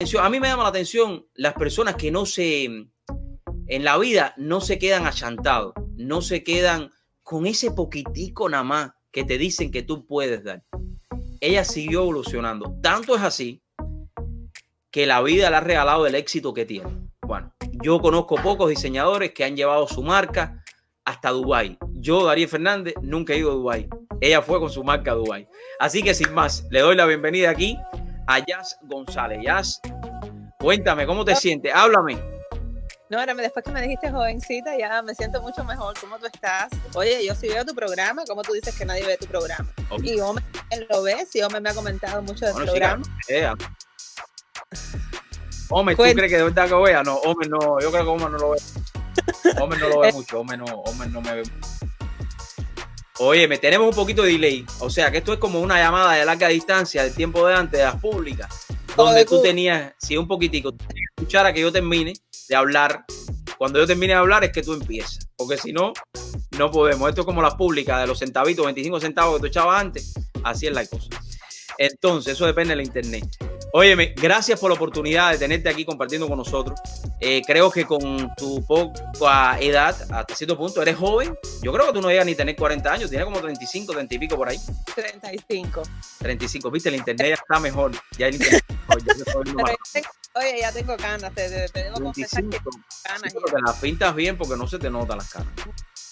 A mí me llama la atención las personas que no se, en la vida no se quedan achantados, no se quedan con ese poquitico nada más que te dicen que tú puedes dar. Ella siguió evolucionando. Tanto es así que la vida le ha regalado el éxito que tiene. Bueno, yo conozco pocos diseñadores que han llevado su marca hasta Dubai. Yo, Darío Fernández, nunca he ido a Dubai. Ella fue con su marca a Dubai. Así que sin más, le doy la bienvenida aquí a Jazz González. Jazz, cuéntame, ¿cómo te sientes? Háblame. No, ahora después que me dijiste jovencita, ya me siento mucho mejor. ¿Cómo tú estás? Oye, yo sí veo tu programa, ¿cómo tú dices que nadie ve tu programa? Y Homer lo ve, sí, Homer me ha comentado mucho del programa. Homer, ¿tú crees que de verdad que vea? No, Homer no, yo creo que Homer no lo ve. Homer no lo ve mucho, Homer no, Homer no me ve mucho. Oye, me tenemos un poquito de delay. O sea, que esto es como una llamada de larga distancia del tiempo de antes, de las públicas, donde tú tenías, sí, un poquitico, escuchar a que yo termine de hablar. Cuando yo termine de hablar es que tú empiezas, porque si no, no podemos. Esto es como las públicas de los centavitos, 25 centavos que tú echabas antes. Así es la cosa. Entonces, eso depende de la internet. Óyeme, gracias por la oportunidad de tenerte aquí compartiendo con nosotros. Eh, creo que con tu poca edad, hasta cierto punto, eres joven. Yo creo que tú no llegas ni a tener 40 años, tienes como 35, 30 y pico por ahí. 35. 35, viste, el internet ya está mejor. Ya el internet Oye, ya tengo canas, te, debo confesar que tengo canas. Sí, te las pintas bien porque no se te nota las canas.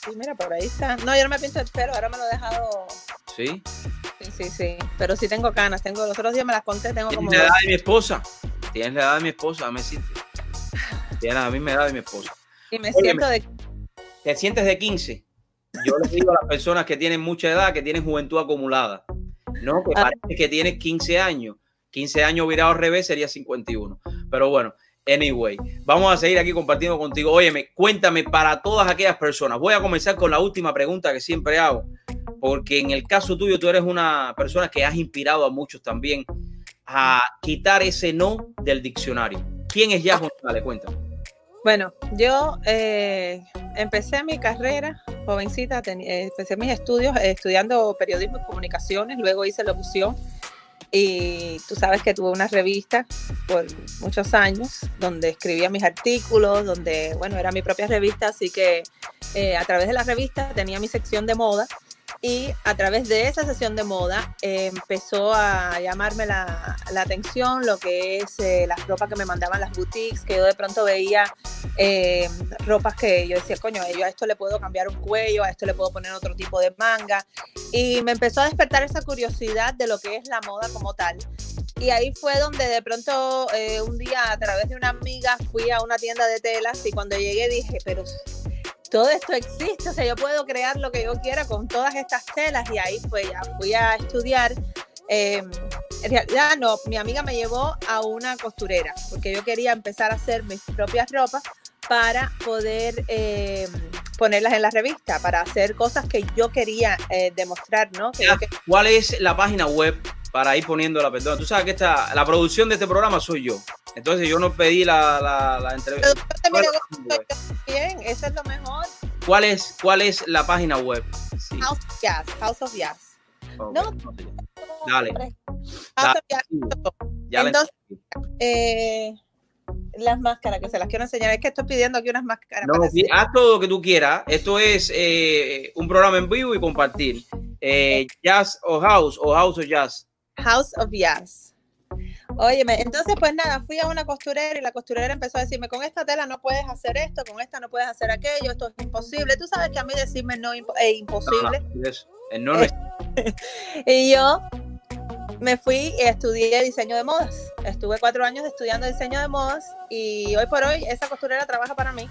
Sí, mira, por ahí está. No, yo no me pinto el pelo, ahora me lo he dejado. ¿Sí? Sí, sí, sí. Pero sí tengo canas. Tengo, los otros días me las conté, tengo como. Tienes la edad de mi esposa. Tienes la edad de mi esposa, me siento. Tienes la misma edad de mi esposa. Y me siento de. Te sientes de 15. Yo les digo a las personas que tienen mucha edad, que tienen juventud acumulada. No, que parece que tienes 15 años. 15 años virado al revés sería 51. Pero bueno, Anyway, vamos a seguir aquí compartiendo contigo. Óyeme, cuéntame para todas aquellas personas. Voy a comenzar con la última pregunta que siempre hago, porque en el caso tuyo tú eres una persona que has inspirado a muchos también a quitar ese no del diccionario. ¿Quién es Yas González? Cuéntame. Bueno, yo eh, empecé mi carrera jovencita, eh, empecé mis estudios eh, estudiando periodismo y comunicaciones, luego hice locución y tú sabes que tuve una revista por muchos años donde escribía mis artículos, donde, bueno, era mi propia revista, así que eh, a través de la revista tenía mi sección de moda y a través de esa sesión de moda eh, empezó a llamarme la, atención lo que es eh, las ropas que me mandaban las boutiques, que yo de pronto veía eh, ropas que yo decía, coño, a esto le puedo cambiar un cuello, a esto le puedo poner otro tipo de manga. Y me empezó a despertar esa curiosidad de lo que es la moda como tal. Y ahí fue donde de pronto un día a través de una amiga fui a una tienda de telas y cuando llegué dije, pero todo esto existe, o sea, yo puedo crear lo que yo quiera con todas estas telas y ahí fue, ya fui a estudiar. Em, en realidad no, mi amiga me llevó a una costurera porque yo quería empezar a hacer mis propias ropas para poder em, ponerlas en la revista, para hacer cosas que yo quería eh, demostrar, ¿no? ¿Cuál es la página web para ir poniendo la perdona? Tú sabes que esta, la producción de este programa soy yo. Entonces yo no pedí la, la, la entrevista. Bien, eso es lo mejor. ¿Cuál es, cuál es la página web? House of Jazz, House of Jazz. no, Dale. House of Jazz. Entonces, eh, las máscaras que se las quiero enseñar. Es que estoy pidiendo aquí unas máscaras. No, haz todo lo que tú quieras. Esto es eh, un programa en vivo y compartir. Eh, jazz o House o House of Jazz. House of Jazz. Óyeme, entonces pues nada, fui a una costurera y la costurera empezó a decirme, con esta tela no puedes hacer esto, con esta no puedes hacer aquello, esto es imposible. Tú sabes que a mí decirme no es imposible. no, es. y yo me fui y estudié diseño de modas. Estuve cuatro años estudiando diseño de modas y hoy por hoy esa costurera trabaja para mí.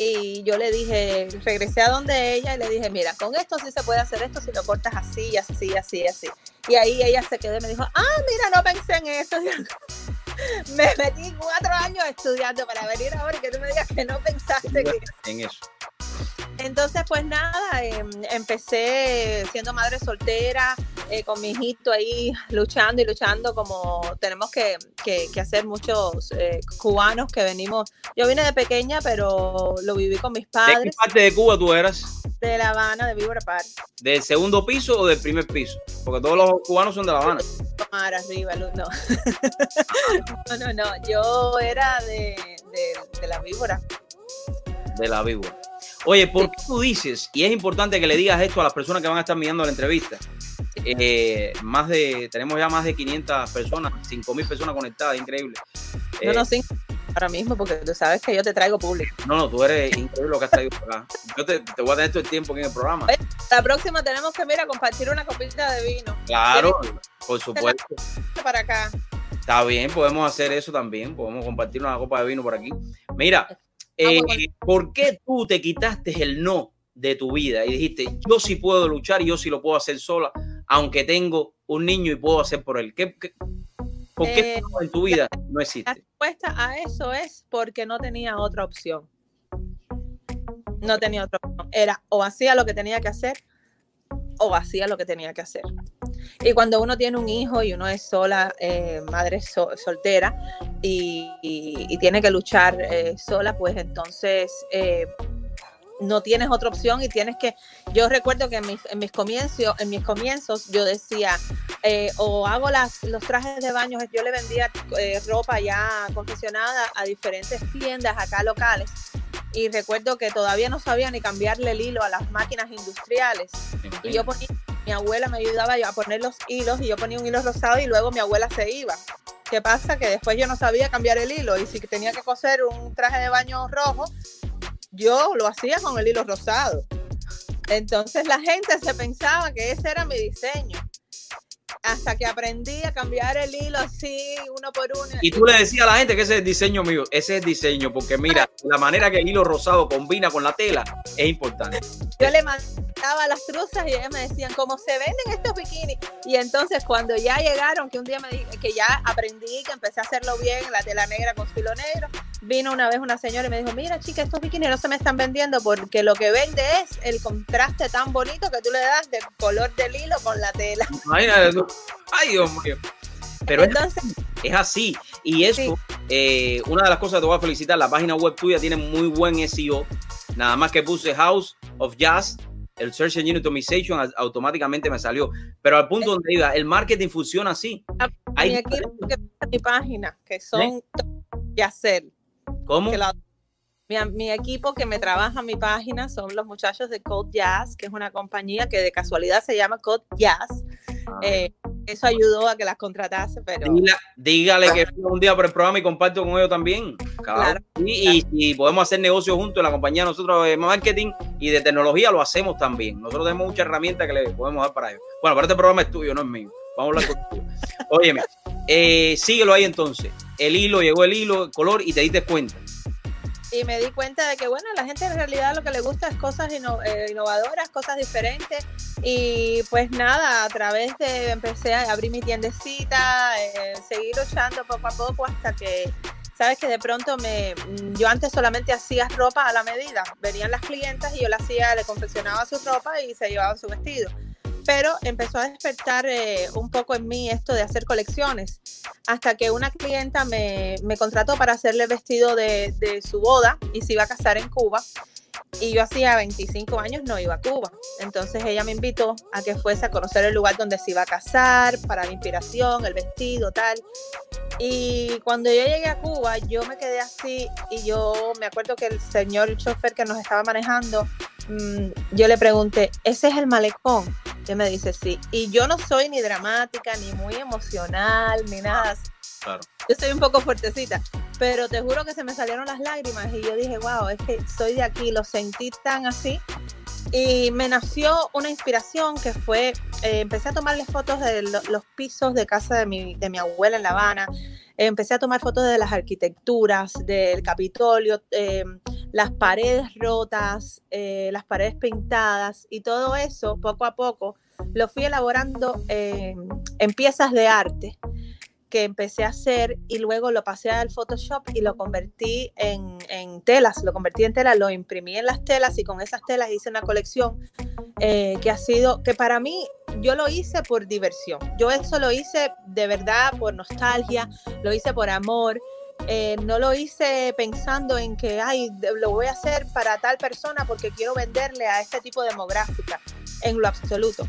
Y yo le dije, regresé a donde ella y le dije, mira, con esto sí se puede hacer esto si lo cortas así, así, así, así. Y ahí ella se quedó y me dijo, ah, mira, no pensé en eso. me metí cuatro años estudiando para venir ahora y que tú me digas que no pensaste en eso. Entonces, pues nada, em, empecé siendo madre soltera, eh, con mi hijito ahí luchando y luchando como tenemos que, que, hacer muchos eh, cubanos que venimos. Yo vine de pequeña, pero lo viví con mis padres. ¿De qué parte de Cuba tú eras? De La Habana, de Víbora Park. ¿Del segundo piso o del primer piso? Porque todos los cubanos son de La Habana. arriba, no. no, no, no. Yo era de, de, de la víbora. De la víbora. Oye, ¿por qué tú dices, y es importante que le digas esto a las personas que van a estar mirando la entrevista? Eh, más de, tenemos ya más de 500 personas, 5000 personas conectadas, increíble. No, no, sí, ahora mismo, porque tú sabes que yo te traigo público. No, no, tú eres increíble lo que has traído acá. Yo te, voy a tener todo el tiempo aquí en el programa. La próxima tenemos que, mira, compartir una copita de vino. Claro, por supuesto. Para acá. Está bien, podemos hacer eso también, podemos compartir una copa de vino por aquí. Mira, eh, ¿por qué tú te quitaste el no de tu vida y dijiste, yo sí puedo luchar y yo sí lo puedo hacer sola, aunque tengo un niño y puedo hacer por él? ¿Qué, por qué eh, en tu vida no existe? La respuesta a eso es porque no tenía otra opción. No tenía otra opción. Era o hacía lo que tenía que hacer o hacía lo que tenía que hacer. Y cuando uno tiene un hijo y uno es sola, eh, madre soltera, y, tiene que luchar eh, sola, pues entonces eh, no tienes otra opción y tienes que, yo recuerdo que en mis, en mis comienzos, en mis comienzos yo decía, o hago las, los trajes de baño, yo le vendía ropa ya confeccionada a diferentes tiendas acá locales y recuerdo que todavía no sabía ni cambiarle el hilo a las máquinas industriales. Y yo ponía, mi abuela me ayudaba a poner los hilos y yo ponía un hilo rosado y luego mi abuela se iba. ¿Qué pasa? Que después yo no sabía cambiar el hilo y si tenía que coser un traje de baño rojo, yo lo hacía con el hilo rosado. Entonces la gente se pensaba que ese era mi diseño hasta que aprendí a cambiar el hilo así, uno por uno. Y tú le decías a la gente que ese es el diseño mío, ese es el diseño, porque mira, la manera que el hilo rosado combina con la tela es importante. Yo le mandaba las truzas y ellas me decían, ¿cómo se venden estos bikinis? Y entonces cuando ya llegaron, que un día me dije que ya aprendí, que empecé a hacerlo bien, la tela negra con filo negro, vino una vez una señora y me dijo, mira chica, estos bikinis no se me están vendiendo porque lo que vende es el contraste tan bonito que tú le das del color del hilo con la tela. Tú. Ay, Dios mío. Pero Entonces, es, así. Y eso, eh, una de las cosas que te voy a felicitar, la página web tuya tiene muy buen SEO. Nada más que puse House of Jazz, el Search Engine Optimization automáticamente me salió. Pero al punto donde iba, el marketing funciona así. Hay aquí que mi página, que son ¿Eh? hacer. ¿Cómo? mi, equipo que me trabaja mi página son los muchachos de Code Jazz, que es una compañía que de casualidad se llama Code Jazz. Eh, eso ayudó a que las contratase, pero... dígale que un día por el programa y comparto con ellos también. Claro. Y, y, podemos hacer negocios juntos en la compañía nosotros de marketing y de tecnología lo hacemos también. Nosotros tenemos muchas herramientas que le podemos dar para ellos. Bueno, pero este programa es tuyo, no es mío. Vamos a hablar contigo. Óyeme, eh, síguelo ahí entonces. El hilo, llegó el hilo, el color y te diste cuenta y me di cuenta de que, bueno, la gente en realidad lo que le gusta es cosas eh, innovadoras, cosas diferentes. Y pues nada, a través de, empecé a abrir mi tiendecita, eh, seguir luchando poco a poco hasta que, sabes que de pronto me, yo antes solamente hacía ropa a la medida. Venían las clientas y yo le hacía, le confeccionaba su ropa y se llevaban su vestido pero empezó a despertar eh, un poco en mí esto de hacer colecciones, hasta que una clienta me, me contrató para hacerle el vestido de, de, su boda y se iba a casar en Cuba. Y yo hacía 25 años no iba a Cuba. Entonces ella me invitó a que fuese a conocer el lugar donde se iba a casar, para la inspiración, el vestido, tal. Y cuando yo llegué a Cuba, yo me quedé así y yo me acuerdo que el señor chofer que nos estaba manejando yo le pregunté, ¿ese es el malecón? Y me dice, sí. Y yo no soy ni dramática, ni muy emocional, ni nada. Claro. Yo soy un poco fuertecita, pero te juro que se me salieron las lágrimas y yo dije, wow, es que soy de aquí, lo sentí tan así. Y me nació una inspiración que fue, eh, empecé a tomarle fotos de los pisos de casa de mi, de mi abuela en La Habana, empecé a tomar fotos de las arquitecturas, del Capitolio, eh, las paredes rotas, eh, las paredes pintadas y todo eso, poco a poco, lo fui elaborando en piezas de arte que empecé a hacer y luego lo pasé al Photoshop y lo convertí en, en, telas, lo convertí en telas, lo imprimí en las telas y con esas telas hice una colección eh, que ha sido, que para mí yo lo hice por diversión, yo eso lo hice de verdad por nostalgia, lo hice por amor. Eh, no lo hice pensando en que, ay, lo voy a hacer para tal persona porque quiero venderle a este tipo de demográfica, en lo absoluto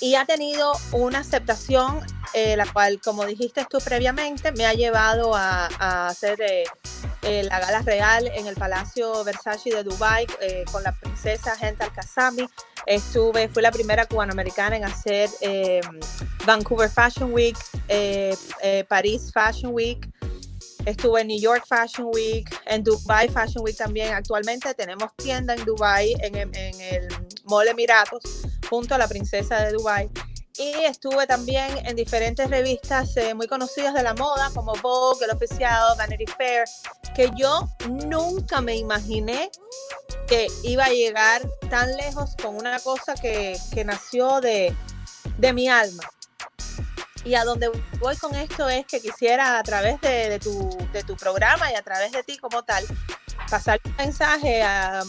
y ha tenido una aceptación, eh, la cual, como dijiste tú previamente, me ha llevado a, hacer eh, eh, la gala real en el Palacio Versace de Dubai con la princesa Gente Al-Kazami. Estuve, fui la primera cubanoamericana en hacer Vancouver Fashion Week, París Fashion Week. Estuve en New York Fashion Week, en Dubai Fashion Week también. Actualmente tenemos tienda en Dubai, en, el Mall Emiratos junto a la princesa de Dubai. Y estuve también en diferentes revistas eh, muy conocidas de la moda, como Vogue, El Oficial, Vanity Fair, que yo nunca me imaginé que iba a llegar tan lejos con una cosa que, que nació de, de mi alma. Y a donde voy con esto es que quisiera a través de, tu, de, tu, programa y a través de ti como tal, pasar un mensaje a,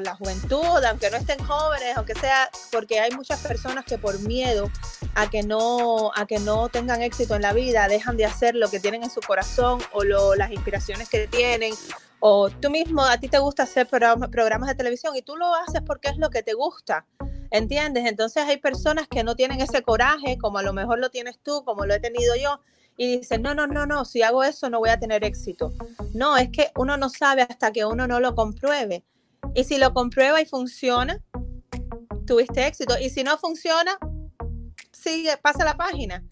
la juventud, aunque no estén jóvenes, aunque sea, porque hay muchas personas que por miedo a que no, a que no tengan éxito en la vida, dejan de hacer lo que tienen en su corazón o las inspiraciones que tienen. O tú mismo, a ti te gusta hacer programas de televisión y tú lo haces porque es lo que te gusta. ¿Entiendes? Entonces hay personas que no tienen ese coraje, como a lo mejor lo tienes tú, como lo he tenido yo, y dicen, no, no, no, no, si hago eso no voy a tener éxito. No, es que uno no sabe hasta que uno no lo compruebe. Y si lo comprueba y funciona, tuviste éxito. Y si no funciona, sigue, pasa la página.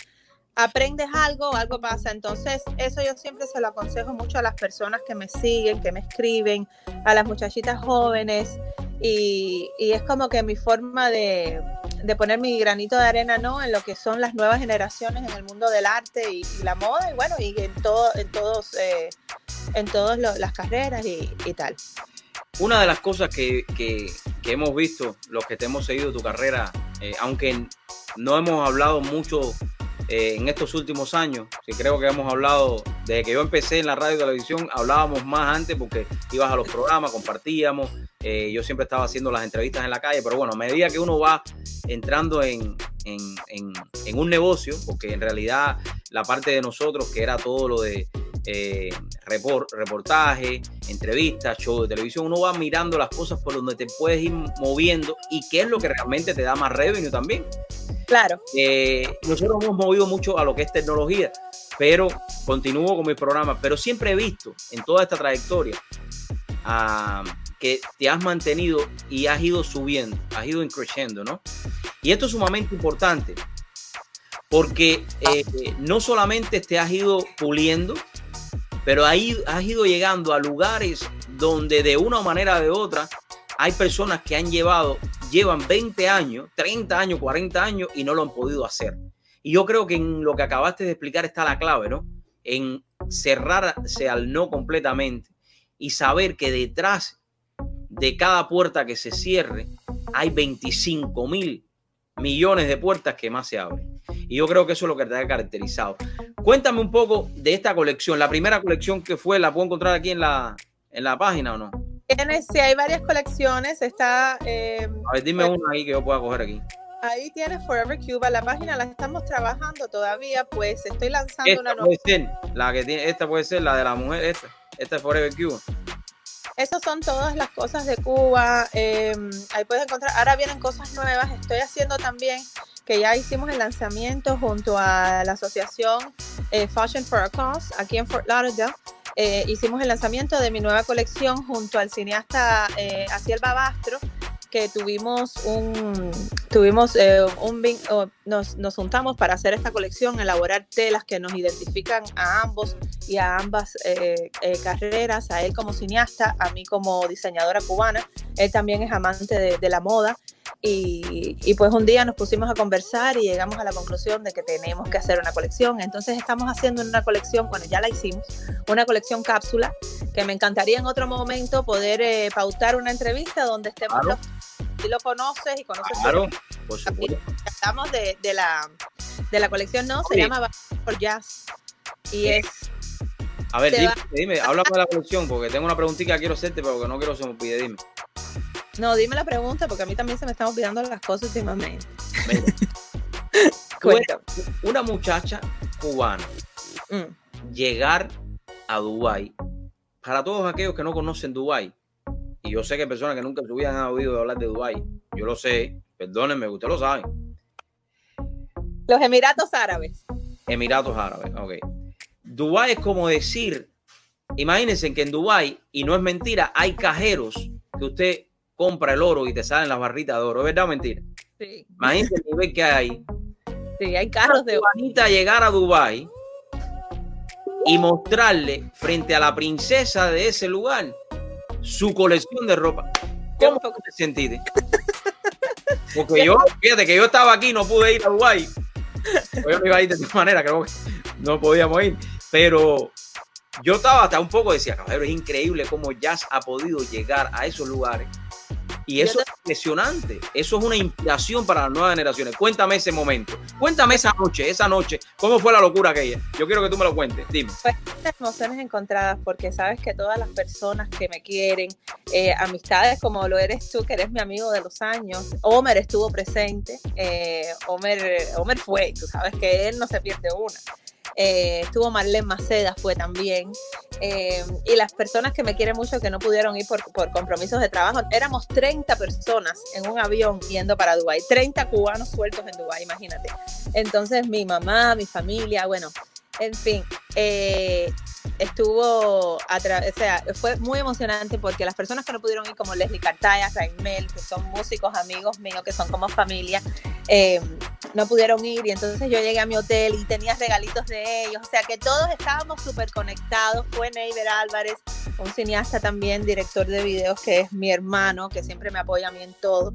Aprendes algo, algo pasa. Entonces, eso yo siempre se lo aconsejo mucho a las personas que me siguen, que me escriben, a las muchachitas jóvenes. Y, es como que mi forma de, de poner mi granito de arena ¿no? en lo que son las nuevas generaciones en el mundo del arte y, la moda y bueno, y en, todo, en todos, eh, en todas las carreras y, tal. Una de las cosas que, que, hemos visto, los que te hemos seguido tu carrera, eh, aunque no hemos hablado mucho eh, en estos últimos años, que creo que hemos hablado desde que yo empecé en la radio y televisión, hablábamos más antes porque ibas a los programas, compartíamos, eh, yo siempre estaba haciendo las entrevistas en la calle, pero bueno, a medida que uno va entrando en, un negocio, porque en realidad la parte de nosotros, que era todo lo de eh, reportaje, entrevistas, show de televisión, uno va mirando las cosas por donde te puedes ir moviendo y qué es lo que realmente te da más revenue también. Claro. Eh, nosotros hemos movido mucho a lo que es tecnología, pero continúo con mi programa, pero siempre he visto en toda esta trayectoria a que te has mantenido y has ido subiendo, has ido creciendo, ¿no? Y esto es sumamente importante porque eh, no solamente te has ido puliendo, pero ahí has ido llegando a lugares donde de una manera o de otra hay personas que han llevado, llevan 20 años, 30 años, 40 años y no lo han podido hacer. Y yo creo que en lo que acabaste de explicar está la clave, ¿no? En cerrarse al no completamente y saber que detrás de cada puerta que se cierre, hay 25 mil millones de puertas que más se abren. Y yo creo que eso es lo que te ha caracterizado. Cuéntame un poco de esta colección. La primera colección que fue, ¿la puedo encontrar aquí en la, en la página o no? Tienes, sí, hay varias colecciones. Está. Eh, a ver, dime una ahí que yo pueda coger aquí. Ahí tienes Forever Cuba. La página la estamos trabajando todavía, pues estoy lanzando una nueva. la que tiene, esta puede ser la de la mujer, esta. Esta es Forever Cuba. Esas son todas las cosas de Cuba. Em, ahí puedes encontrar. Ahora vienen cosas nuevas. Estoy haciendo también que ya hicimos el lanzamiento junto a la asociación eh, Fashion for a Cause aquí en Fort Lauderdale. Eh, hicimos el lanzamiento de mi nueva colección junto al cineasta eh, Aciel Babastro que tuvimos un, tuvimos eh, un, nos, nos, juntamos para hacer esta colección, elaborar telas que nos identifican a ambos y a ambas eh, eh, carreras, a él como cineasta, a mí como diseñadora cubana, él también es amante de, de la moda y, y, pues un día nos pusimos a conversar y llegamos a la conclusión de que tenemos que hacer una colección. Entonces estamos haciendo una colección, bueno, ya la hicimos, una colección cápsula, que me encantaría en otro momento poder pautar una entrevista donde estemos los si lo conoces y conoces. Claro, por supuesto. Estamos de, de, la, de la colección, ¿no? Se llama por Jazz. y es... A ver, dime, dime, háblame de la colección, porque tengo una preguntita que quiero hacerte, pero que no quiero que se me olvide, dime. No, dime la pregunta, porque a mí también se me están olvidando las cosas últimamente. una muchacha cubana mm. llegar a Dubái, para todos aquellos que no conocen Dubái, y yo sé que personas que nunca se han oído hablar de Dubái, yo lo sé, perdónenme, ustedes lo saben. Los Emiratos Árabes. Emiratos Árabes, ok. Dubái es como decir, imagínense que en Dubái, y no es mentira, hay cajeros que usted compra el oro y te salen las barritas de oro, ¿es verdad o mentira? Sí. Imagínense el nivel que hay. Sí, hay carros de oro. llegar a Dubái y mostrarle frente a la princesa de ese lugar su colección de ropa. ¿Cómo te sentiste? Porque yo, fíjate que yo estaba aquí, no pude ir a Dubái. Yo no iba a ir de esta manera, creo que no podíamos ir. Pero yo estaba hasta un poco, decía, caballero, es increíble cómo Jazz ha podido llegar a esos lugares y eso es impresionante. Eso es una inspiración para las nuevas generaciones. Cuéntame ese momento. Cuéntame esa noche, esa noche. ¿Cómo fue la locura aquella? Yo quiero que tú me lo cuentes. Dime. Pues emociones encontradas porque sabes que todas las personas que me quieren, eh, amistades como lo eres tú, que eres mi amigo de los años, Homer estuvo presente. Eh, Homer, Homer fue, tú sabes que él no se pierde una. Eh, estuvo Marlene Maceda, fue también. Eh, y las personas que me quieren mucho que no pudieron ir por, por, compromisos de trabajo, éramos 30 personas en un avión yendo para Dubái, 30 cubanos sueltos en Dubái, imagínate. Entonces mi mamá, mi familia, bueno, en fin, eh, estuvo, a o sea, fue muy emocionante porque las personas que no pudieron ir, como Leslie Cartaya, Raimel, que son músicos, amigos míos, que son como familia, eh, no pudieron ir y entonces yo llegué a mi hotel y tenía regalitos de ellos, o sea que todos estábamos súper conectados, fue Neiber Álvarez, un cineasta también, director de videos, que es mi hermano, que siempre me apoya a mí en todo,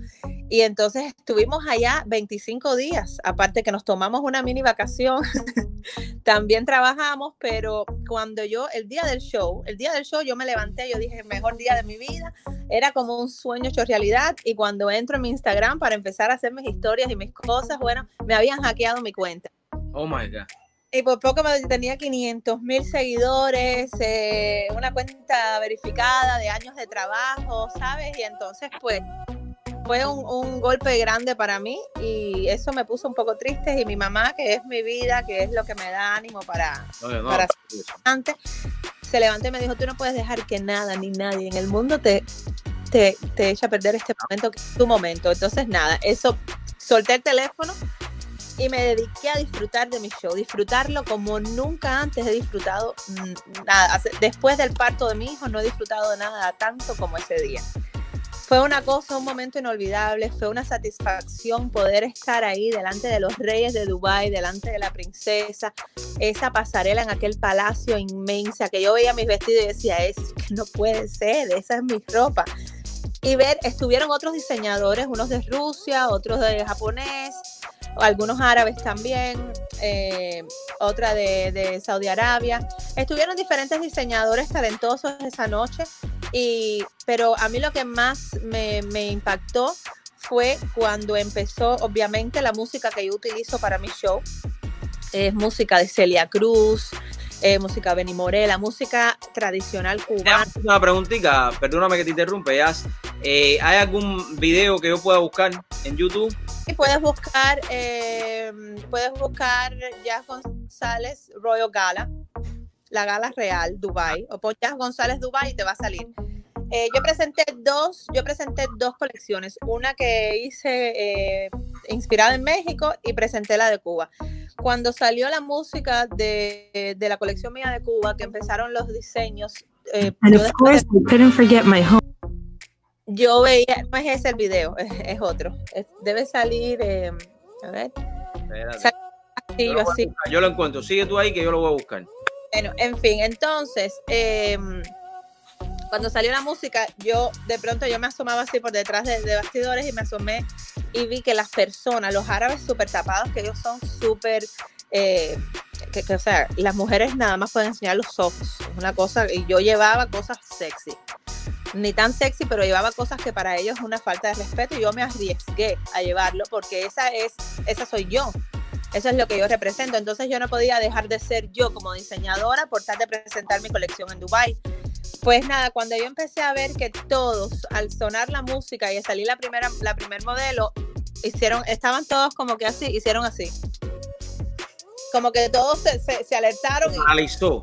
y entonces estuvimos allá 25 días, aparte que nos tomamos una mini vacación, también trabajamos, pero cuando yo, el día del show, el día del show yo me levanté, yo dije, mejor día de mi vida, era como un sueño hecho realidad, y cuando entro en mi Instagram para empezar a hacer mis historias y mis cosas, bueno, me habían hackeado mi cuenta. Oh my God. Y por poco me tenía 500 mil seguidores, eh, una cuenta verificada de años de trabajo, ¿sabes? Y entonces, pues, fue un, golpe grande para mí y eso me puso un poco triste y mi mamá, que es mi vida, que es lo que me da ánimo para, para antes, se levantó y me dijo, tú no puedes dejar que nada ni nadie en el mundo te, te, te eche a perder este momento, que es tu momento. Entonces, nada, eso, solté el teléfono y me dediqué a disfrutar de mi show, disfrutarlo como nunca antes he disfrutado mm, nada. Después del parto de mi hijo no he disfrutado nada tanto como ese día. Fue una cosa, un momento inolvidable, fue una satisfacción poder estar ahí delante de los reyes de Dubái, delante de la princesa, esa pasarela en aquel palacio inmensa que yo veía mis vestidos y decía, es que no puede ser, esa es mi ropa. Y ver, estuvieron otros diseñadores, unos de Rusia, otros de japonés, algunos árabes también, eh, otra de, de, Saudi Arabia. Estuvieron diferentes diseñadores talentosos esa noche, y, pero a mí lo que más me, me impactó fue cuando empezó, obviamente, la música que yo utilizo para mi show. Es música de Celia Cruz, eh, música Benny Morela, música tradicional cubana. Una preguntita, perdóname que te interrumpe, eh, ¿hay algún video que yo pueda buscar en YouTube? Sí, puedes buscar, eh, puedes buscar Jazz González Royal Gala, la gala real, Dubai, o pon Jazz González Dubai y te va a salir. Yo presenté dos, yo presenté dos colecciones, una que hice inspirada en México y presenté la de Cuba cuando salió la música de, de, la colección mía de Cuba, que empezaron los diseños. Eh, yo, yo veía, no es ese el video, es, otro. debe salir, eh, a ver. yo, lo así. yo lo encuentro, sigue tú ahí que yo lo voy a buscar. Bueno, en fin, entonces, eh, cuando salió la música, yo de pronto yo me asomaba así por detrás de, bastidores y me asomé y vi que las personas, los árabes súper tapados, que ellos son súper, eh, que, o sea, las mujeres nada más pueden enseñar los ojos, es una cosa, y yo llevaba cosas sexy, ni tan sexy, pero llevaba cosas que para ellos es una falta de respeto y yo me arriesgué a llevarlo porque esa es, esa soy yo. Eso es lo que yo represento. Entonces yo no podía dejar de ser yo como diseñadora por tal de presentar mi colección en Dubai. Pues nada, cuando yo empecé a ver que todos, al sonar la música y salir la primera, la primer modelo, hicieron, estaban todos como que así, hicieron así. Como que todos se, se, se alertaron. Y, Analizó.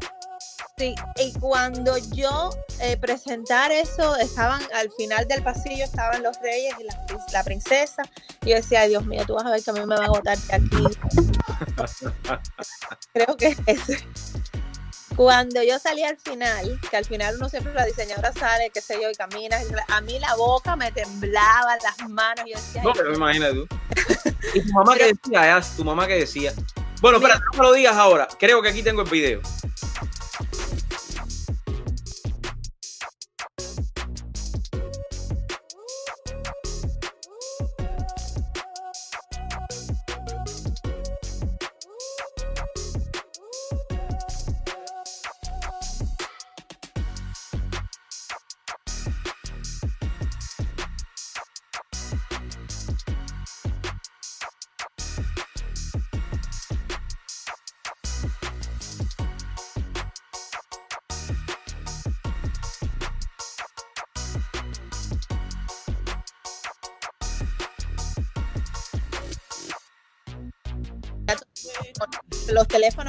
Sí, y cuando yo eh, presentar eso, estaban al final del pasillo, estaban los reyes y la, la, princesa. Y yo decía, Ay, Dios mío, tú vas a ver que a mí me van a de aquí. Creo que ese. Cuando yo salí al final, que al final uno siempre la diseñadora sale, qué sé yo, y camina, a mí la boca me temblaba, las manos, yo decía... No, pero imagínate tú. ¿Y tu mamá qué decía? ¿Tu mamá qué decía? Bueno, espera, no me lo digas ahora. Creo que aquí tengo el video.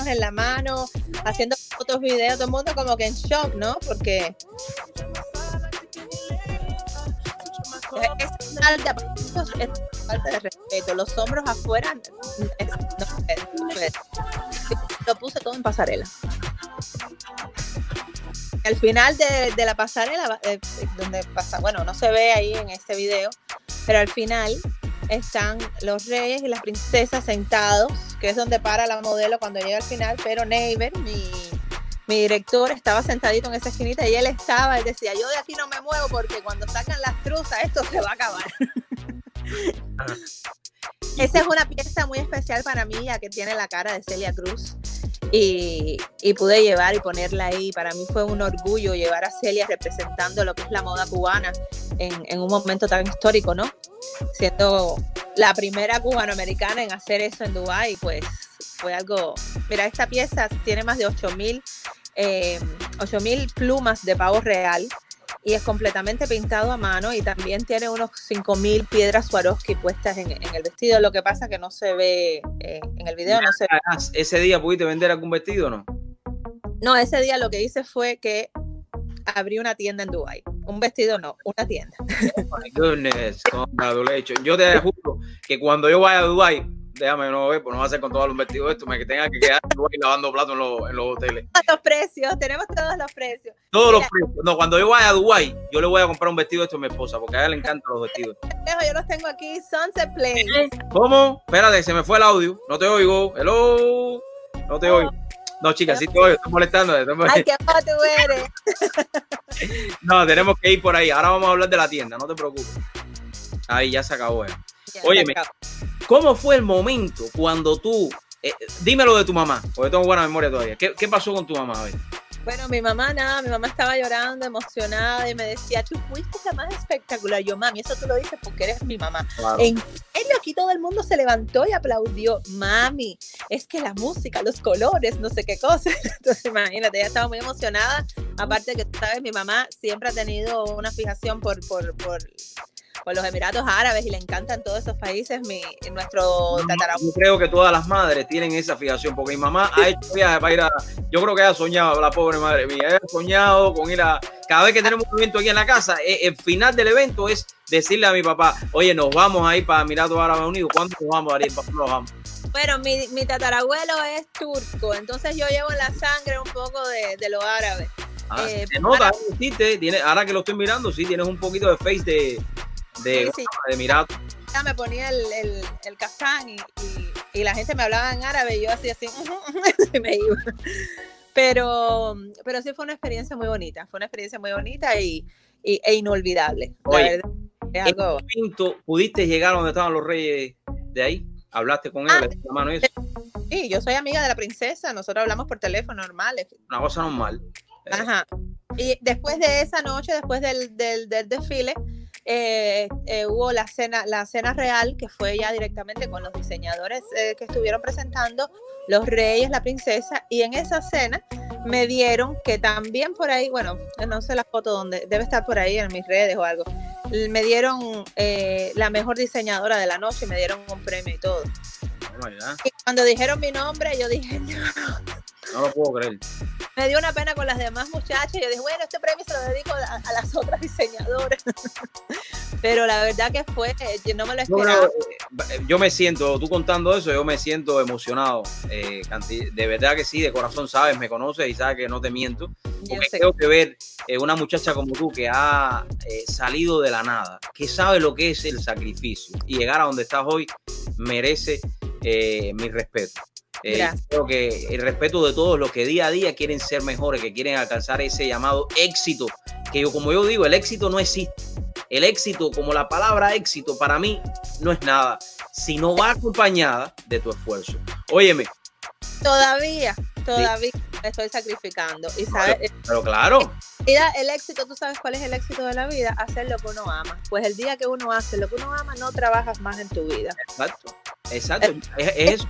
En la mano, haciendo fotos, videos, todo el mundo como que en shock, ¿no? Porque es falta, de respeto. Los hombros afuera, no, lo puse todo en pasarela. Al final de, de la pasarela, eh, donde pasa, bueno, no se ve ahí en este video, pero al final están los reyes y las princesas sentados, que es donde para la modelo cuando llega al final, pero Neighbor, mi, mi director, estaba sentadito en esa esquinita y él estaba, él decía, yo de aquí no me muevo porque cuando sacan las truzas esto se va a acabar. Esa es una pieza muy especial para mí, ya que tiene la cara de Celia Cruz. Y, y, pude llevar y ponerla ahí. Para mí fue un orgullo llevar a Celia representando lo que es la moda cubana en, en un momento tan histórico, ¿no? Siendo la primera cubanoamericana en hacer eso en Dubái, pues fue algo... Mira, esta pieza tiene más de 8.000 eh, plumas de pavo real y es completamente pintado a mano y también tiene unos 5.000 piedras Swarovski puestas en, en, el vestido. Lo que pasa que no se ve eh, en el video, no se ve. ¿Ese día pudiste vender algún vestido o no? No, ese día lo que hice fue que abrí una tienda en Dubai. Un vestido no, una tienda. Oh my goodness, Yo te juro que cuando yo vaya a Dubai, déjame no ver, pues no va a ser con todos los vestidos esto, me que tenga que quedar lavando platos en los, en los hoteles. Los precios, tenemos todos los precios. Todos Mira, los precios. No, cuando yo vaya a Dubai, yo le voy a comprar un vestido esto a mi esposa, porque a ella le encantan los vestidos. Yo los tengo aquí, Sunset Place. ¿Cómo? Espérate, se me fue el audio. No te oigo. Hello. No te oh. oigo. No, chicas, sí te oigo, estoy molestando. Estoy molestando. Ay, qué tú eres. no, tenemos que ir por ahí. Ahora vamos a hablar de la tienda, no te preocupes. Ahí ya se acabó. Eh. Oye, ¿cómo fue el momento cuando tú, eh, dímelo de tu mamá, porque tengo buena memoria todavía. ¿Qué, qué pasó con tu mamá? A ver? Bueno, mi mamá nada, mi mamá estaba llorando, emocionada y me decía, tú fuiste la más espectacular. Yo, mami, eso tú lo dices porque eres mi mamá. Claro. En serio, aquí todo el mundo se levantó y aplaudió. Mami, es que la música, los colores, no sé qué cosas. Entonces, imagínate, ella estaba muy emocionada. Aparte que, sabes, mi mamá siempre ha tenido una fijación por, por, por por los Emiratos Árabes y le encantan todos esos países. Mi, nuestro tatarabuelo. Yo creo que todas las madres tienen esa fijación, porque mi mamá ha hecho viajes para ir a. Yo creo que ella ha soñado, la pobre madre mía, ha soñado con ir a. Cada vez que tenemos un evento aquí en la casa, el final del evento es decirle a mi papá, oye, nos vamos a ir para Emiratos Árabes Unidos. ¿Cuándo nos vamos, Ariel? ¿Para nos vamos? Bueno, mi, mi, tatarabuelo es turco, entonces yo llevo en la sangre un poco de, de lo árabe. Ah, eh, se nota, para... sí, te, tiene, ahora que lo estoy mirando, sí, tienes un poquito de face de, de, sí, sí. de Emiratos. Ya me ponía el, el, el cafán y, y, y, la gente me hablaba en árabe y yo así, así, y me iba. Pero, pero sí fue una experiencia muy bonita, fue una experiencia muy bonita y, y e inolvidable. Oye, ¿En qué momento pudiste llegar a donde estaban los reyes de ahí? ¿Hablaste con? Ah, mano eso? Sí, yo soy amiga de la princesa, nosotros hablamos por teléfono normal. Una cosa normal. Ajá. Y después de esa noche, después del, del, del desfile, eh, eh, hubo la cena, la cena real, que fue ya directamente con los diseñadores eh, que estuvieron presentando, los reyes, la princesa, y en esa cena me dieron, que también por ahí, bueno, no sé la foto donde, debe estar por ahí en mis redes o algo, me dieron la mejor diseñadora de la noche, me dieron un premio y todo. Oh y cuando dijeron mi nombre, yo dije, no. No lo puedo creer. Me dio una pena con las demás muchachas. Yo dije, bueno, este premio se lo dedico a, las otras diseñadoras. Pero la verdad que fue, yo no me lo esperaba. Eh, yo me siento, tú contando eso, yo me siento emocionado. Eh, de verdad que sí, de corazón sabes, me conoces y sabes que no te miento. Porque tengo que ver eh, una muchacha como tú que ha salido de la nada, que sabe lo que es el sacrificio y llegar a donde estás hoy merece mi respeto. Eh, creo que el respeto de todos los que día a día quieren ser mejores, que quieren alcanzar ese llamado éxito, que yo como yo digo, el éxito no existe. El éxito, como la palabra éxito, para mí no es nada, si no va acompañada de tu esfuerzo. Óyeme. Todavía, todavía estoy sacrificando. Y sabes, pero claro. El éxito, ¿tú sabes cuál es el éxito de la vida? Hacer lo que uno ama. Pues el día que uno hace lo que uno ama, no trabajas más en tu vida. Exacto, exacto. es, es eso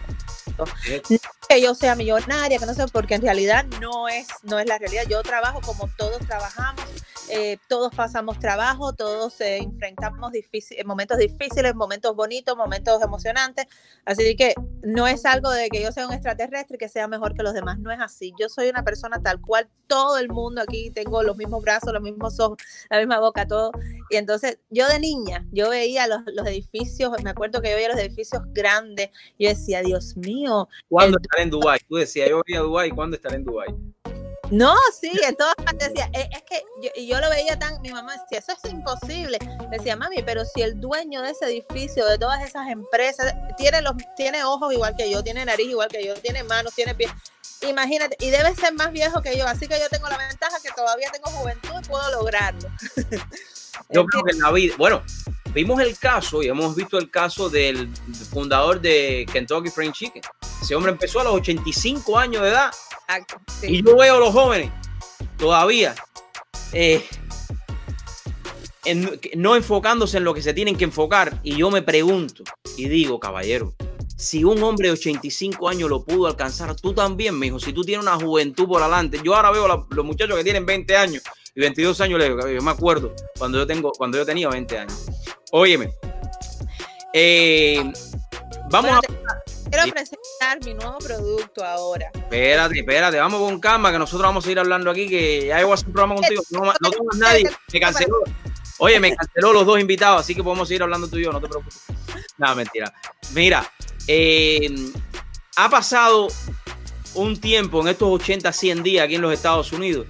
que yo sea millonaria, que no sé, porque en realidad no es, no es la realidad. Yo trabajo como todos trabajamos, eh, todos pasamos trabajo, todos eh, enfrentamos momentos difíciles, momentos bonitos, momentos emocionantes. Así que no es algo de que yo sea un extraterrestre y que sea mejor que los demás. No es así. Yo soy una persona tal cual, todo el mundo aquí tengo los mismos brazos, los mismos ojos, la misma boca, todo. Y entonces yo de niña, yo veía los, los edificios, me acuerdo que yo veía los edificios grandes, yo decía, Dios mío. ¿Cuándo estaré en Dubái? Tú decías, yo veía Dubái, ¿cuándo estaré en Dubái? No, sí, en todas partes decía, eh, es, que yo, yo, lo veía tan, mi mamá decía, eso es imposible. Decía, mami, pero si el dueño de ese edificio, de todas esas empresas, tiene, los, tiene ojos igual que yo, tiene nariz igual que yo, tiene manos, tiene pies, imagínate, y debe ser más viejo que yo, así que yo tengo la ventaja que todavía tengo juventud y puedo lograrlo. Yo creo que en la vida, bueno, vimos el caso y hemos visto el caso del fundador de Kentucky Fried Chicken. Ese hombre empezó a los 85 años de edad. Y yo veo a los jóvenes todavía eh, no enfocándose en lo que se tienen que enfocar. Y yo me pregunto y digo, caballero, si un hombre de 85 años lo pudo alcanzar, tú también, mijo. Si tú tienes una juventud por adelante. Yo ahora veo a los muchachos que tienen 20 años y 22 años, yo me acuerdo cuando yo, tengo, cuando yo tenía 20 años. Óyeme. Eh, vamos a. Quiero presentar mi nuevo producto ahora. Espérate, espérate, vamos con calma, que nosotros vamos a ir hablando aquí, que ya voy a hacer un programa contigo. No, no tengo nadie, me canceló. Oye, me canceló los dos invitados, así que podemos seguir hablando tú y yo, no te preocupes. Nada, mentira. Mira, eh, ha pasado un tiempo en estos 80, 100 días aquí en los Estados Unidos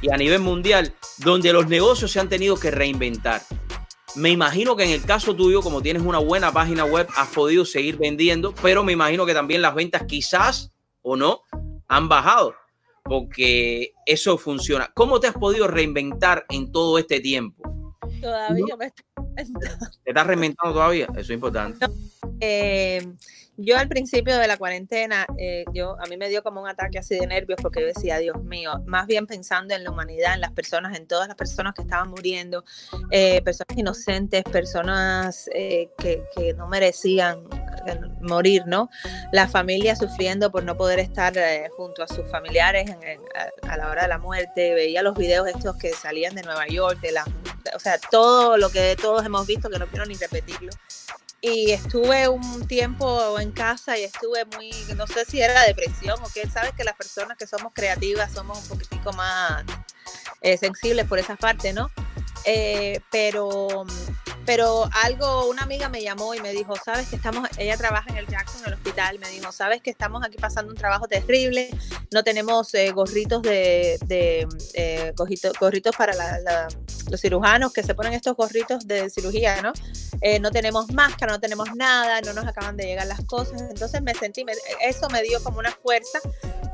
y a nivel mundial, donde los negocios se han tenido que reinventar. Me imagino que en el caso tuyo, como tienes una buena página web, has podido seguir vendiendo, pero me imagino que también las ventas quizás o no han bajado, porque eso funciona. ¿Cómo te has podido reinventar en todo este tiempo? Todavía me ¿Te estás reinventando todavía? Eso es importante. Eh, yo al principio de la cuarentena, eh, yo a mí me dio como un ataque así de nervios porque yo decía, Dios mío, más bien pensando en la humanidad, en las personas, en todas las personas que estaban muriendo, eh, personas inocentes, personas eh, que, que, no merecían morir, ¿no? La familia sufriendo por no poder estar junto a sus familiares a, a, la hora de la muerte. Veía los videos estos que salían de Nueva York, de la, o sea, todo lo que todos hemos visto, que no quiero ni repetirlo y estuve un tiempo en casa y estuve muy, no sé si era depresión o qué, sabes que las personas que somos creativas somos un poquitico más eh, sensibles por esa parte, ¿no? Eh, pero, pero algo, una amiga me llamó y me dijo, sabes que estamos, ella trabaja en el Jackson, en el hospital, me dijo, sabes que estamos aquí pasando un trabajo terrible, no tenemos eh, gorritos de, de eh, gorritos, para los cirujanos que se ponen estos gorritos de cirugía, ¿no? no tenemos máscara, no tenemos nada, no nos acaban de llegar las cosas, entonces me sentí, eso me dio como una fuerza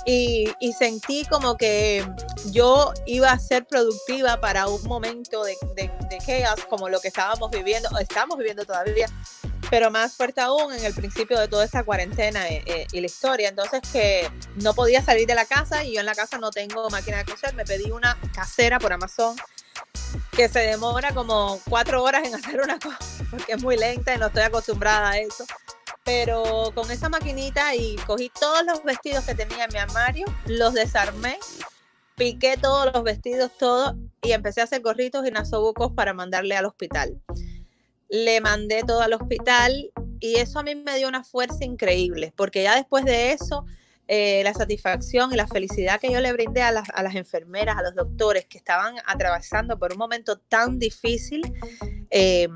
y, y, sentí como que yo iba a ser productiva para un momento de, de, de, chaos como lo que estábamos viviendo, o estamos viviendo todavía, pero más fuerte aún en el principio de toda esta cuarentena eh, eh, y la historia. Entonces que no podía salir de la casa y yo en la casa no tengo máquina de coser, me pedí una casera por Amazon que se demora como cuatro horas en hacer una cosa, porque es muy lenta y no estoy acostumbrada a eso. Pero con esa maquinita y cogí todos los vestidos que tenía en mi armario, los desarmé, piqué todos los vestidos, todos, y empecé a hacer gorritos y nasobucos para mandarle al hospital. Le mandé todo al hospital y eso a mí me dio una fuerza increíble, porque ya después de eso eh, la satisfacción y la felicidad que yo le brindé a las, a las, enfermeras, a los doctores que estaban atravesando por un momento tan difícil, eh,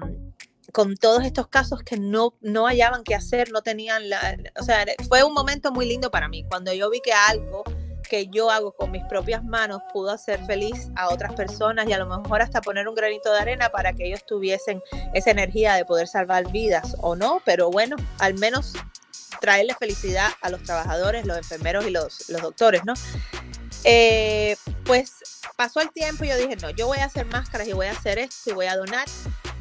con todos estos casos que no, no hallaban qué hacer, no tenían la... O sea, fue un momento muy lindo para mí, cuando yo vi que algo que yo hago con mis propias manos pudo hacer feliz a otras personas y a lo mejor hasta poner un granito de arena para que ellos tuviesen esa energía de poder salvar vidas o no, pero bueno, al menos traerle felicidad a los trabajadores, los enfermeros y los, los doctores, ¿no? Eh, pues pasó el tiempo y yo dije, no, yo voy a hacer máscaras y voy a hacer esto y voy a donar.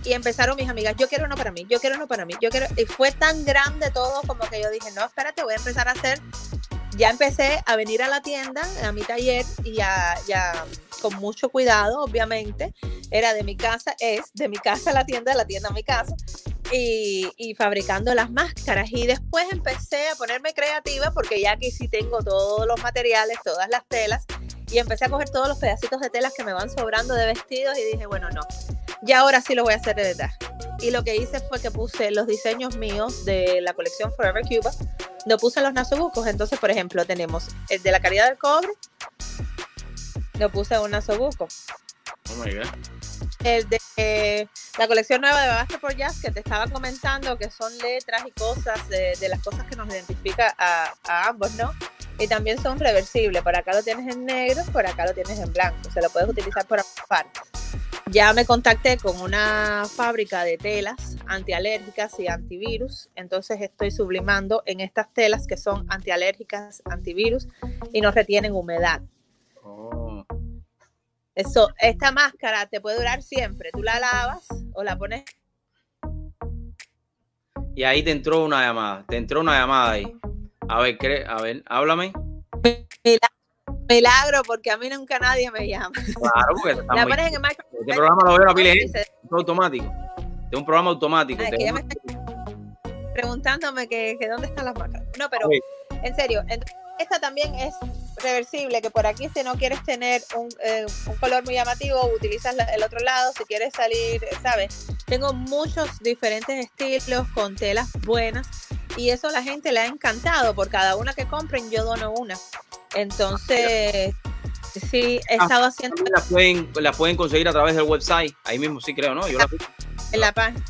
Y empezaron mis amigas, yo quiero uno para mí, yo quiero uno para mí, yo quiero... Y fue tan grande todo como que yo dije, no, espérate, voy a empezar a hacer... Ya empecé a venir a la tienda, a mi taller, y ya, ya con mucho cuidado, obviamente. Era de mi casa, es de mi casa a la tienda, de la tienda a mi casa y, fabricando las máscaras. Y después empecé a ponerme creativa porque ya aquí sí tengo todos los materiales, todas las telas. Y empecé a coger todos los pedacitos de telas que me van sobrando de vestidos y dije, bueno, no, ya ahora sí lo voy a hacer de verdad. Y lo que hice fue que puse los diseños míos de la colección Forever Cuba, no puse los nasobucos. Entonces, por ejemplo, tenemos el de la calidad del cobre, lo puse un nasobuco. Oh my God el de la colección nueva de por Jazz que te estaba comentando, que son letras y cosas de, las cosas que nos identifica a, ambos, ¿no? Y también son reversibles. Por acá lo tienes en negro, por acá lo tienes en blanco. Se lo puedes utilizar por ambas partes. Ya me contacté con una fábrica de telas antialérgicas y antivirus. Entonces estoy sublimando en estas telas que son antialérgicas, antivirus y no retienen humedad. Oh. Eso, esta máscara te puede durar siempre. Tú la lavas o la pones. Y ahí te entró una llamada. Te entró una llamada ahí. A ver, a ver, háblame. Milagro, porque a mí nunca nadie me llama. Claro, porque está la pones en el Este programa lo veo la pila Es automático. Es un programa automático. preguntándome que, dónde están las máscaras. No, pero en serio, esta también es reversible, que por aquí si no quieres tener un, eh, un color muy llamativo, utilizas el otro lado, si quieres salir, ¿sabes? Tengo muchos diferentes estilos con telas buenas y eso a la gente le ha encantado, por cada una que compren yo dono una. Entonces, sí, he ah, estado haciendo... La pueden, la pueden conseguir a través del website, ahí mismo sí creo, ¿no? Yo la... En la página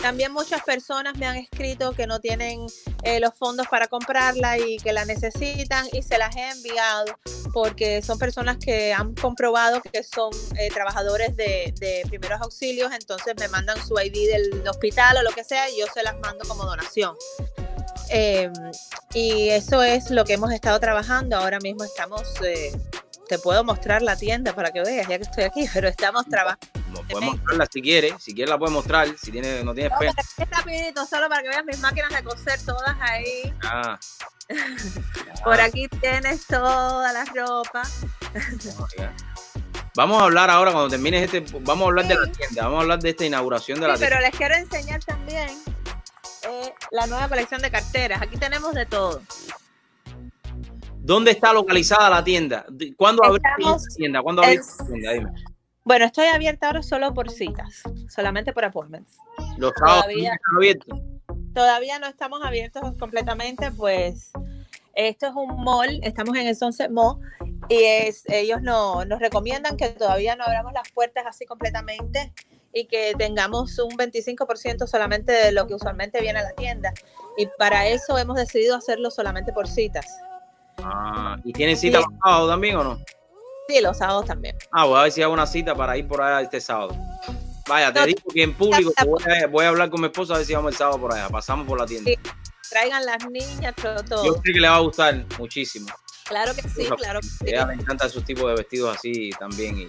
también muchas personas me han escrito que no tienen eh, los fondos para comprarla y que la necesitan y se las he enviado porque son personas que han comprobado que son eh, trabajadores de, primeros auxilios, entonces me mandan su ID del hospital o lo que sea y yo se las mando como donación. Em, y eso es lo que hemos estado trabajando. Ahora mismo estamos, eh, te puedo mostrar la tienda para que veas, ya que estoy aquí, pero estamos trabajando puedes mostrarla si quieres, si quieres la puedes mostrar, si tiene, no tienes pena. Es rapidito, solo para que veas mis máquinas de coser todas ahí. Ah. Por aquí tienes toda la ropa. Vamos a hablar ahora, cuando termines este, vamos a hablar de la tienda, vamos a hablar de esta inauguración de la tienda. Pero les quiero enseñar también eh, la nueva colección de carteras. Aquí tenemos de todo. ¿Dónde está localizada la tienda? ¿Cuándo abrís la tienda? ¿Cuándo abrís la tienda? Dime. Bueno, estoy abierta ahora solo por citas, solamente por appointments. ¿Los todavía, están abiertos? Todavía no estamos abiertos completamente, pues esto es un mall, estamos en el Sunset Mall y es, ellos no, nos recomiendan que todavía no abramos las puertas así completamente y que tengamos un 25% solamente de lo que usualmente viene a la tienda. Y para eso hemos decidido hacerlo solamente por citas. Ah, ¿y tienen cita sí. también o no? Sí, los sábados también. Ah, voy a ver si hago una cita para ir por allá este sábado. Vaya, te digo que en público voy a, hablar con mi esposa a ver si vamos el sábado por allá. Pasamos por la tienda. Traigan las niñas, todo. Yo creo que le va a gustar muchísimo. Claro que sí, claro que sí. Ella le encanta esos tipos de vestidos así también.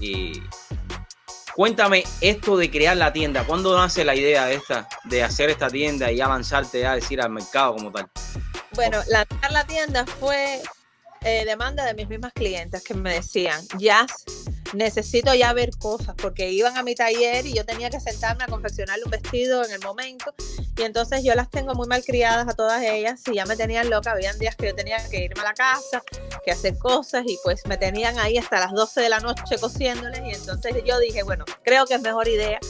Y, cuéntame esto de crear la tienda. ¿Cuándo nace la idea esta de hacer esta tienda y ya lanzarte a decir al mercado como tal? Bueno, lanzar la tienda fue eh, demanda de mis mismas clientes que me decían, Jazz, necesito ya ver cosas, porque iban a mi taller y yo tenía que sentarme a confeccionarle un vestido en el momento, y entonces yo las tengo muy mal criadas a todas ellas, y ya me tenían loca, habían días que yo tenía que irme a la casa, que hacer cosas, y pues me tenían ahí hasta las 12 de la noche cosiéndoles, y entonces yo dije, bueno, creo que es mejor idea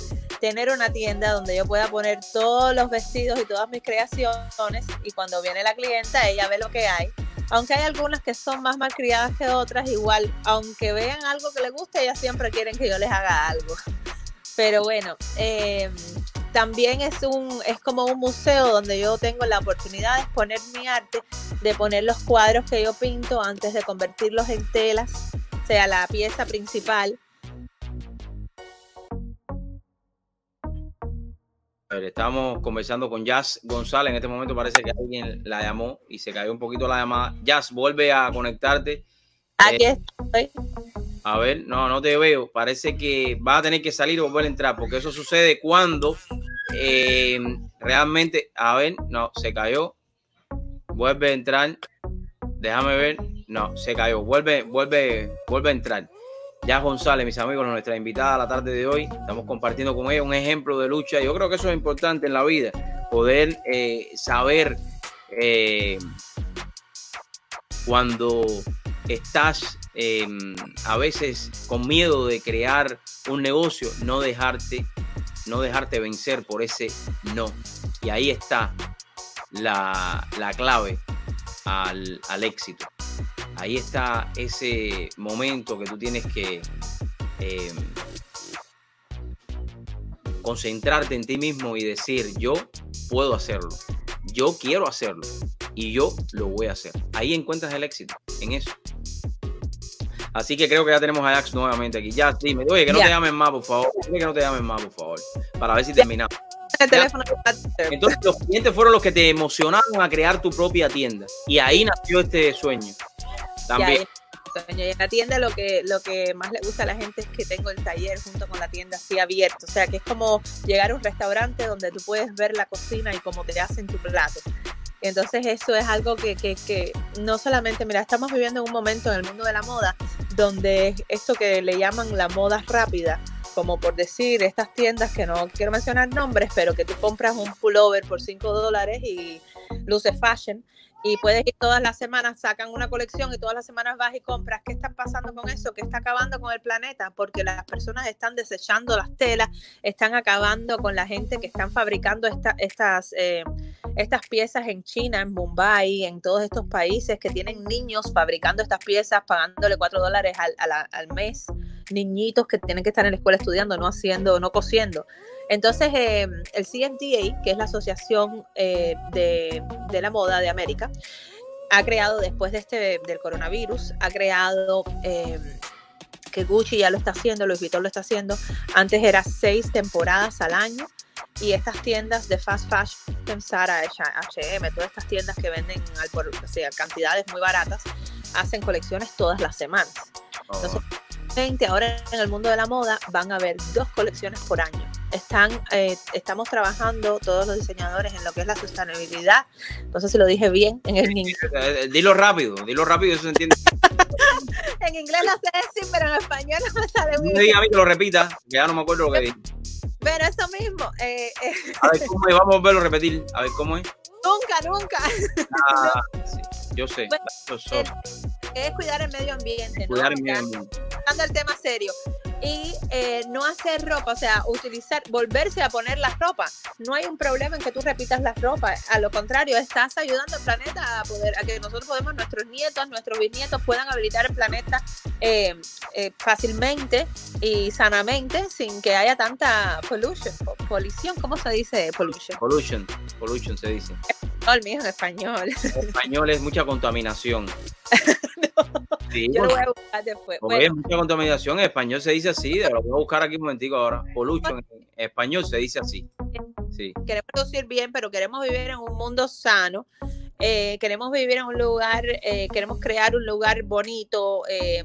tener una tienda donde yo pueda poner todos los vestidos y todas mis creaciones, y cuando viene la clienta, ella ve lo que hay aunque hay algunas que son más malcriadas que otras, igual, aunque vean algo que les guste, ellas siempre quieren que yo les haga algo. Pero bueno, em, también es, un, es como un museo donde yo tengo la oportunidad de exponer mi arte, de poner los cuadros que yo pinto antes de convertirlos en telas, sea la pieza principal estamos conversando con Jazz González. En este momento parece que alguien la llamó y se cayó un poquito la llamada. Jazz, vuelve a conectarte. Aquí eh, estoy. A ver, no, no te veo. Parece que va a tener que salir o volver a entrar, porque eso sucede cuando eh, realmente, a ver, no, se cayó. Vuelve a entrar. Déjame ver. No, se cayó. Vuelve, vuelve, vuelve a entrar. Ya González, mis amigos, nuestra invitada a la tarde de hoy. Estamos compartiendo con ella un ejemplo de lucha. Yo creo que eso es importante en la vida, poder eh, saber eh, cuando estás em, a veces con miedo de crear un negocio, no dejarte, no dejarte vencer por ese no. Y ahí está la, clave al, al éxito ahí está ese momento que tú tienes que eh, concentrarte en ti mismo y decir, yo puedo hacerlo, yo quiero hacerlo y yo lo voy a hacer. Ahí encuentras el éxito, en eso. Así que creo que ya tenemos a Jax nuevamente aquí. Ya, dime, oye, que no te llamen más, por favor. que no te llamen más, por favor. Para ver si terminamos. Entonces, los clientes fueron los que te emocionaron a crear tu propia tienda. Y ahí nació este sueño. También. Y en la tienda lo que, lo que más le gusta a la gente es que tengo el taller junto con la tienda así abierto. O sea, que es como llegar a un restaurante donde tú puedes ver la cocina y cómo te hacen tu plato. Entonces eso es algo que, que, que, no solamente, mira, estamos viviendo en un momento en el mundo de la moda donde esto que le llaman la moda rápida, como por decir estas tiendas que no quiero mencionar nombres, pero que tú compras un pullover por 5 dólares y luce fashion y puedes ir todas las semanas, sacan una colección y todas las semanas vas y compras. ¿Qué está pasando con eso? ¿Qué está acabando con el planeta? Porque las personas están desechando las telas, están acabando con la gente que están fabricando estas, eh, estas piezas en China, en Mumbai, en todos estos países que tienen niños fabricando estas piezas, pagándole cuatro dólares al, al mes, niñitos que tienen que estar en la escuela estudiando, no haciendo, no cosiendo. Entonces, em, el CMDA, que es la Asociación eh, de, la Moda de América, ha creado, después de este, del coronavirus, ha creado em, que Gucci ya lo está haciendo, Louis Vuitton lo está haciendo. Antes era seis temporadas al año y estas tiendas de fast fashion, Zara, H&M, todas estas tiendas que venden al por, o sea, cantidades muy baratas, hacen colecciones todas las semanas. Entonces, ahora en el mundo de la moda van a haber dos colecciones por año están, eh, estamos trabajando todos los diseñadores en lo que es la sostenibilidad. Entonces, si lo dije bien en el inglés. Eh, eh, dilo rápido, dilo rápido, eso se entiende. en inglés lo sé decir, pero en español no me sale muy bien. a mí que lo repita, que ya no me acuerdo lo que dije. Pero eso mismo. a ver cómo es, vamos a verlo repetir. A ver cómo es. Nunca, nunca. Ah, sí, yo sé. Es, cuidar el medio ambiente. Cuidar el medio ambiente. Hablando del tema serio y eh, no hacer ropa, o sea, utilizar, volverse a poner la ropa. No hay un problema en que tú repitas la ropa, a lo contrario, estás ayudando al planeta a poder, a que nosotros podemos, nuestros nietos, nuestros bisnietos puedan habilitar el planeta eh, eh, fácilmente y sanamente sin que haya tanta pollution, polución, ¿cómo se dice pollution? Pollution, pollution se dice. Español, mío, en español. En español es mucha contaminación. Sí, yo lo voy a buscar después. Bueno. mucha contaminación. En español se dice así. Lo voy a buscar aquí un momentico ahora. Pollution. En español se dice así. Sí. Queremos producir bien, pero queremos vivir en un mundo sano. Eh, queremos vivir en un lugar, eh, queremos crear un lugar bonito, eh,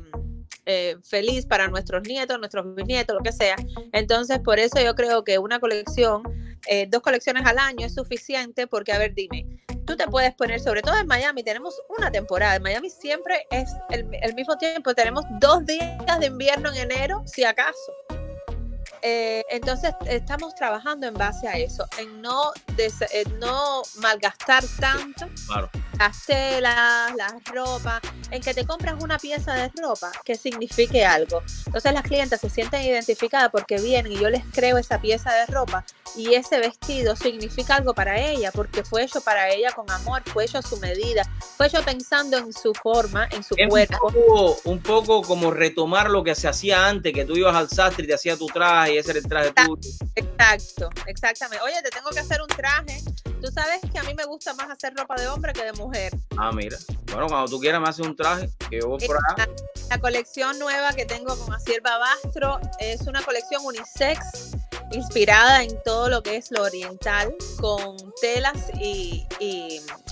feliz para nuestros nietos, nuestros bisnietos, lo que sea. Entonces, por eso yo creo que una colección, dos colecciones al año es suficiente, porque, a ver, dime, tú te puedes poner, sobre todo en Miami, tenemos una temporada. En Miami siempre es el, mismo tiempo, tenemos dos días de invierno en enero, si acaso. Eh, entonces estamos trabajando en base a eso, en no, no malgastar tanto las telas, las ropas, en que te compras una pieza de ropa que signifique algo. Entonces las clientas se sienten identificadas porque vienen y yo les creo esa pieza de ropa y ese vestido significa algo para ella porque fue hecho para ella con amor, fue hecho a su medida, fue hecho pensando en su forma, en su cuerpo. Un poco, un poco como retomar lo que se hacía antes, que tú ibas al sastre y te hacía tu traje y ese era el traje exacto, tuyo. Exacto, exactamente. Oye, te tengo que hacer un traje. Tú sabes que a mí me gusta más hacer ropa de hombre que de mujer. Ah, mira. Bueno, cuando tú quieras me haces un traje, que yo voy por acá. La, colección nueva que tengo con Aciel Babastro es una colección unisex inspirada en todo lo que es lo oriental, con telas y,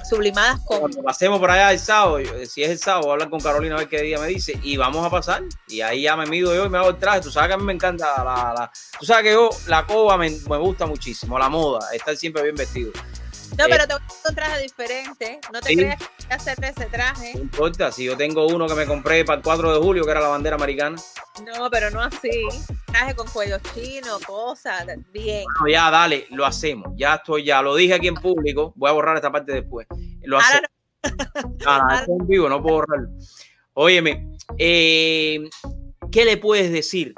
sublimadas con... Cuando pasemos por allá el sábado, si es el sábado, hablar con Carolina a ver qué día me dice, y vamos a pasar, y ahí ya me mido yo y me hago el traje, tú sabes que a mí me encanta la... tú sabes que yo, la coba me, me gusta muchísimo, la moda, estar siempre bien vestido. No, pero te voy a un traje diferente. No te creas que hacer ese traje. No importa, si yo tengo uno que me compré para el 4 de julio, que era la bandera americana. No, pero no así. Traje con cuello chino, cosas, bien. Bueno, ya, dale, lo hacemos. Ya estoy, ya lo dije aquí en público. Voy a borrar esta parte después. Lo hacemos. Ah, en vivo, no puedo borrarlo. Óyeme, eh, ¿qué le puedes decir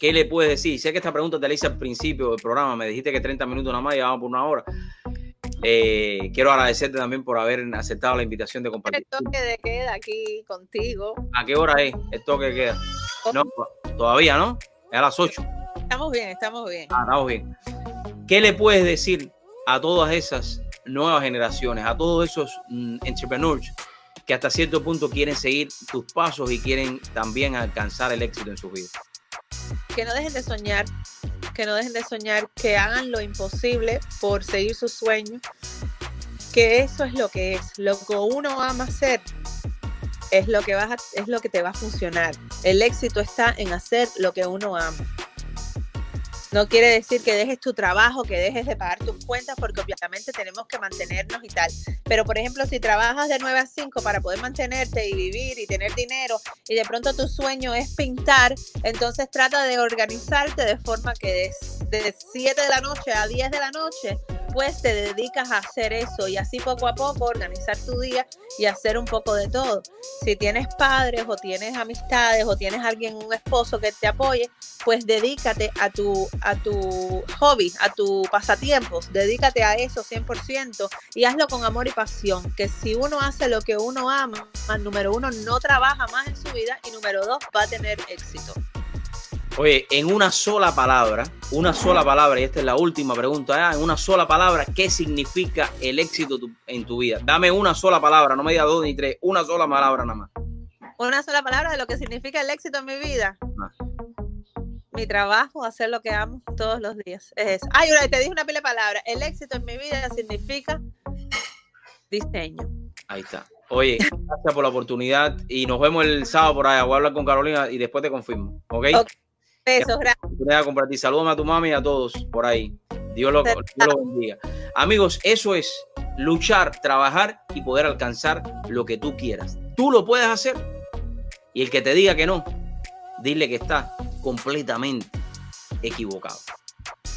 ¿Qué le puedes decir? Sé que esta pregunta te la hice al principio del programa, me dijiste que 30 minutos nada más, llevamos por una hora. Eh, quiero agradecerte también por haber aceptado la invitación de compartir. El toque de queda aquí contigo. ¿A qué hora es el toque de queda? No, todavía no, es a las 8. Estamos bien, estamos bien. Ah, estamos bien. ¿Qué le puedes decir a todas esas nuevas generaciones, a todos esos mm, entrepreneurs que hasta cierto punto quieren seguir tus pasos y quieren también alcanzar el éxito en sus vidas? Que no dejen de soñar, que no dejen de soñar, que hagan lo imposible por seguir sus sueños, que eso es lo que es, lo que uno ama hacer es lo que vas es lo que te va a funcionar. El éxito está en hacer lo que uno ama. No quiere decir que dejes tu trabajo, que dejes de pagar tus cuentas, porque obviamente tenemos que mantenernos y tal. Pero, por ejemplo, si trabajas de 9 a 5 para poder mantenerte y vivir y tener dinero, y de pronto tu sueño es pintar, entonces trata de organizarte de forma que de, 7 de la noche a 10 de la noche, pues te dedicas a hacer eso y así poco a poco organizar tu día y hacer un poco de todo. Si tienes padres o tienes amistades o tienes alguien, un esposo que te apoye, pues dedícate a tu, a tu hobby, a tu pasatiempos, dedícate a eso 100% y hazlo con amor y pasión, que si uno hace lo que uno ama, número uno, no trabaja más en su vida y número dos, va a tener éxito. Oye, en una sola palabra, una sola palabra, y esta es la última pregunta, en una sola palabra, ¿qué significa el éxito en tu vida? Dame una sola palabra, no me digas dos ni tres, una sola palabra nada más. Una sola palabra de lo que significa el éxito en mi vida. Ah mi trabajo, hacer lo que amo todos los días. Es Ay, te dije una pila de palabras. El éxito en mi vida significa diseño. Ahí está. Oye, gracias por la oportunidad y nos vemos el sábado por allá. Voy a hablar con Carolina y después te confirmo. ¿Ok? okay. Besos, gracias. compartir. Saludos a tu mami y a todos por ahí. Dios lo, Dios lo bendiga. Amigos, eso es luchar, trabajar y poder alcanzar lo que tú quieras. Tú lo puedes hacer. Y el que te diga que no, dile que está completamente equivocado.